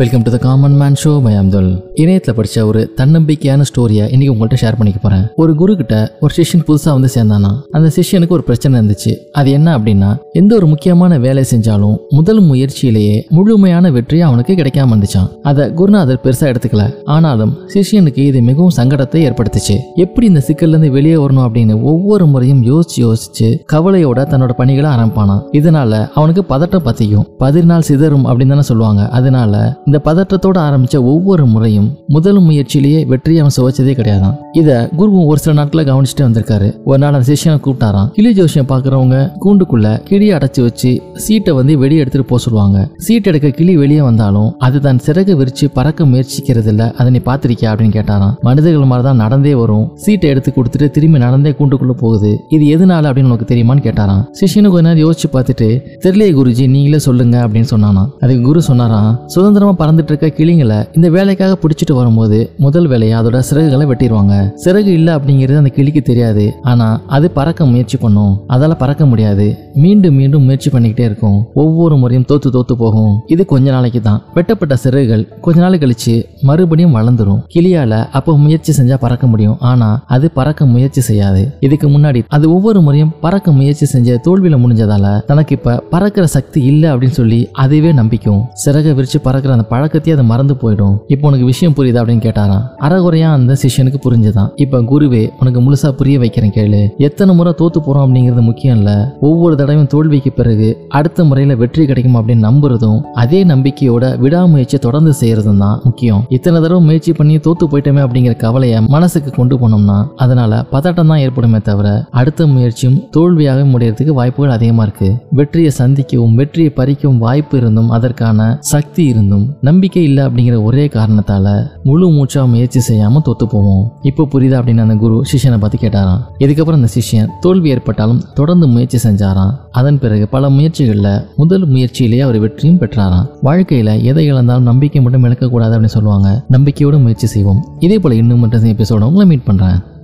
Welcome to the common man show by Abdul இணையத்தில் படித்த ஒரு தன்னம்பிக்கையான ஸ்டோரியை இன்றைக்கி உங்கள்கிட்ட ஷேர் பண்ணிக்க போகிறேன் ஒரு குரு கிட்ட ஒரு சிஷியன் புதுசாக வந்து சேர்ந்தானா? அந்த சிஷ்யனுக்கு ஒரு பிரச்சனை இருந்துச்சு. அது என்ன அப்படின்னா எந்த ஒரு முக்கியமான வேலை செஞ்சாலும் முதல் முயற்சியிலேயே முழுமையான வெற்றி அவனுக்கு கிடைக்காம இருந்துச்சான் அதை குருநாதர் பெருசாக எடுத்துக்கல. ஆனாலும் சிஷ்யனுக்கு இது மிகவும் சங்கடத்தை ஏற்படுத்துச்சு. எப்படி இந்த சிக்கல்லேருந்து வெளியே வரணும் அப்படின்னு ஒவ்வொரு முறையும் யோசிச்சு யோசிச்சு கவலையோட தன்னோட பணிகளை ஆரம்பிப்பானான் இதனால அவனுக்கு பதட்டம் பத்திக்கும். பதினாள் சிதறும் அப்படின்னு தானே சொல்லுவாங்க. அதனால இந்த பதற்றத்தோட ஆரம்பிச்ச ஒவ்வொரு முறையும் முதல் முயற்சியிலேயே வெற்றி அவன் சுவைச்சதே கிடையாதான். இதை குருவும் ஒரு சில நாட்கள கவனிச்சுட்டே வந்திருக்காரு. ஒரு நாள் அந்த சிஷியனை கூப்பிட்டாராம். கிளி ஜோஷியம் பாக்குறவங்க கூண்டுக்குள்ள கிளியை அடைச்சு வச்சு சீட்டை வந்து வெளியே எடுத்துட்டு போக சொல்லுவாங்க. சீட் எடுக்க கிளி வெளியே வந்தாலும் அது தன் சிறகு விரிச்சு பறக்க முயற்சிக்கிறது இல்ல அதை நீ பாத்திருக்கியா அப்படின்னு கேட்டாராம். மனிதர்கள் மாதிரி தான் நடந்தே வரும். சீட்டை எடுத்து கொடுத்துட்டு திரும்பி நடந்தே கூண்டுக்குள்ள போகுது. இது எதனால அப்படின்னு உனக்கு தெரியுமான்னு கேட்டாராம். சிஷியனு கொஞ்ச நேரம் யோசிச்சு பார்த்துட்டு தெரியலையே குருஜி நீங்களே சொல்லுங்க அப்படின்னு சொன்னானா அதுக்கு குரு சொன்னாராம் சுதந்திரமா பறந்துட்டு இருக்க கிளிங்களை இந்த வேலைக்காக பிடிச்சிட்டு வரும்போது முதல் வேலையை அதோட சிறகுகளை வெட்டிடுவாங்க. சிறகு இல்லை அப்படிங்கிறது அந்த கிளிக்கு தெரியாது. ஆனா அது பறக்க முயற்சி பண்ணும். அதால பறக்க முடியாது. மீண்டும் மீண்டும் முயற்சி பண்ணிக்கிட்டே இருக்கும். ஒவ்வொரு முறையும் தோத்து தோத்து போகும். இது கொஞ்ச நாளைக்கு தான். வெட்டப்பட்ட சிறகுகள் கொஞ்ச நாள் கழிச்சு மறுபடியும் வளர்ந்துரும். கிளியால அப்போ முயற்சி செஞ்சா பறக்க முடியும். ஆனா அது பறக்க முயற்சி செய்யாது. இதுக்கு முன்னாடி அது ஒவ்வொரு முறையும் பறக்க முயற்சி செஞ்ச தோல்வியில முடிஞ்சதால தனக்கு இப்ப பறக்கிற சக்தி இல்லை அப்படின்னு சொல்லி அதுவே நம்பிக்கும். சிறக விரிச்சு பறக்கிற அந்த பழக்கத்தையே அது மறந்து போயிடும். இப்போ உனக்கு விஷயம் புரியுதா அப்படின்னு கேட்டாராம். அறகுறையா அந்த சிஷியனுக்கு புரிஞ்சுதான். இப்ப குருவே உனக்கு முழுசா புரிய வைக்கிறேன் கேளு. எத்தனை முறை தோத்து போறோம் அப்படிங்கிறது முக்கியம் இல்ல. ஒவ்வொரு தடவையும் தோல்விக்கு பிறகு அடுத்த முறையில வெற்றி கிடைக்கும் அப்படின்னு நம்புறதும் அதே நம்பிக்கையோட விடாமுயற்சியை தொடர்ந்து செய்யறதும் தான் முக்கியம். இத்தனை தடவை முயற்சி பண்ணி தோத்து போயிட்டோமே அப்படிங்கிற கவலையை மனசுக்கு கொண்டு போனோம்னா அதனால பதட்டம் தான் ஏற்படுமே தவிர அடுத்த முயற்சியும் தோல்வியாக முடியறதுக்கு வாய்ப்புகள் அதிகமா இருக்கு. வெற்றியை சந்திக்கவும் வெற்றியை பறிக்கவும் வாய்ப்பு இருந்தும் அதற்கான சக்தி இருந்தும் நம்பிக்கை இல்லை அப்படிங்கிற ஒரே காரணத்தால முழு மூச்சா முயற்சி செய்யாம தோத்து போவோம். இப்போ புரியுதா அப்படின்னு அந்த குரு சிஷியனை பார்த்து கேட்டாராம். இதுக்கப்புறம் அந்த சிஷ்யன் தோல்வி ஏற்பட்டாலும் தொடர்ந்து முயற்சி செஞ்சாராம். அதன் பிறகு பல முயற்சிகள்ல முதல் முயற்சியிலேயே அவர் வெற்றியும் பெற்றாராம். வாழ்க்கையில எதை இழந்தாலும் நம்பிக்கை மட்டும் இழக்கக்கூடாது அப்படின்னு சொல்லுவாங்க. நம்பிக்கையோட முயற்சி செய்வோம். இதே போல இன்னும் மட்டும் எபிசோட உங்களை மீட் பண்றேன்.